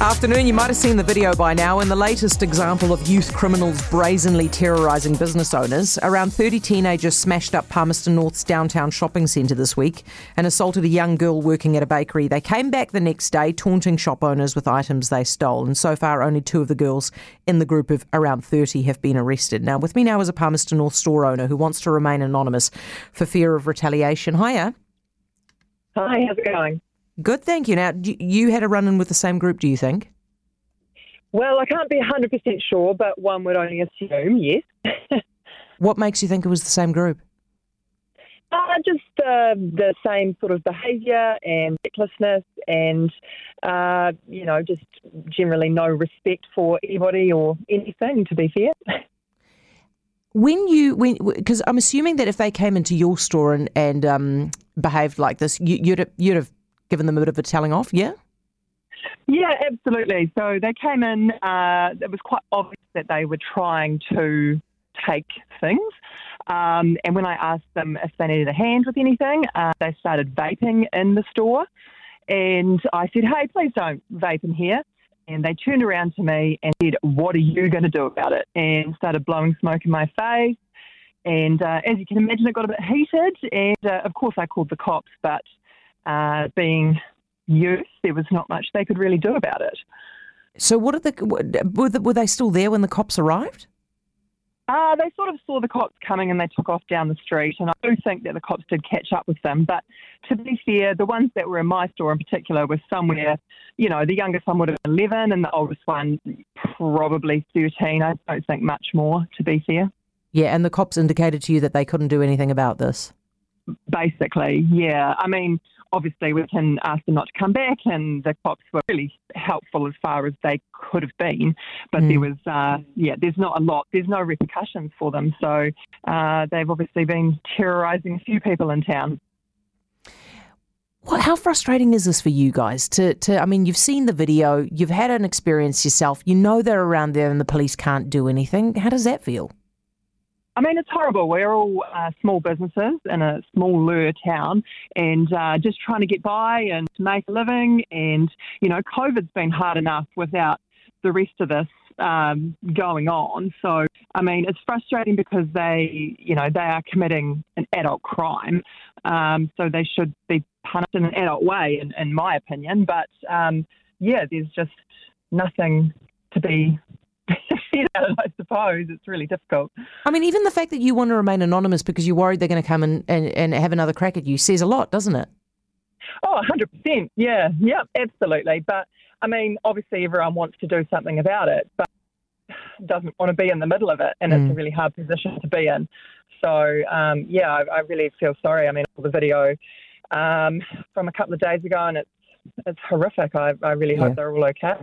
Afternoon, you might have seen the video by now. In the latest example of youth criminals brazenly terrorising business owners, around 30 teenagers smashed up Palmerston North's downtown shopping centre this week and assaulted a young girl working at a bakery. They came back the next day taunting shop owners with items they stole, and so far only two of the girls in the group of around 30 have been arrested. Now, with me now is a Palmerston North store owner who wants to remain anonymous for fear of retaliation. Hiya. Hi, how's it going? Good, thank you. Now, you had a run in with the same group, do you think? Well, I can't be 100% sure, but one would only assume, yes. what makes you think it was the same group? Uh, just uh, the same sort of behaviour and recklessness, and uh, you know, just generally no respect for anybody or anything. To be fair. When you when because I'm assuming that if they came into your store and and um, behaved like this, you, you'd you'd have given them a bit of a telling off, yeah? Yeah, absolutely. So they came in, uh, it was quite obvious that they were trying to take things. Um, and when I asked them if they needed a hand with anything, uh, they started vaping in the store. And I said, hey, please don't vape in here. And they turned around to me and said, what are you going to do about it? And started blowing smoke in my face. And uh, as you can imagine, it got a bit heated. And uh, of course, I called the cops, but uh, being youth, there was not much they could really do about it. So, what did the were, the, were they still there when the cops arrived? Uh, they sort of saw the cops coming and they took off down the street. And I do think that the cops did catch up with them. But to be fair, the ones that were in my store in particular were somewhere, you know, the youngest one would have been 11 and the oldest one probably 13. I don't think much more, to be fair. Yeah, and the cops indicated to you that they couldn't do anything about this? Basically, yeah. I mean, obviously we can ask them not to come back, and the cops were really helpful as far as they could have been. But mm. there was, uh, yeah, there's not a lot. There's no repercussions for them, so uh, they've obviously been terrorising a few people in town. What, how frustrating is this for you guys? To, to, I mean, you've seen the video, you've had an experience yourself, you know they're around there, and the police can't do anything. How does that feel? I mean, it's horrible. We're all uh, small businesses in a small lure town and uh, just trying to get by and make a living. And, you know, COVID's been hard enough without the rest of this um, going on. So, I mean, it's frustrating because they, you know, they are committing an adult crime. Um, so they should be punished in an adult way, in, in my opinion. But, um, yeah, there's just nothing to be I suppose. It's really difficult. I mean, even the fact that you want to remain anonymous because you're worried they're going to come and, and, and have another crack at you says a lot, doesn't it? Oh, 100%. Yeah, yeah, absolutely. But I mean, obviously, everyone wants to do something about it, but doesn't want to be in the middle of it. And mm. it's a really hard position to be in. So, um, yeah, I, I, really feel sorry. I mean, the video um, from a couple of days ago, and it's it's horrific. I, I really yeah. hope they're all okay.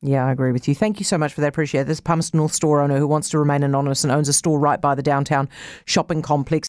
Yeah, I agree with you. Thank you so much for that. Appreciate it. This is Palmerston North store owner who wants to remain anonymous and owns a store right by the downtown shopping complex.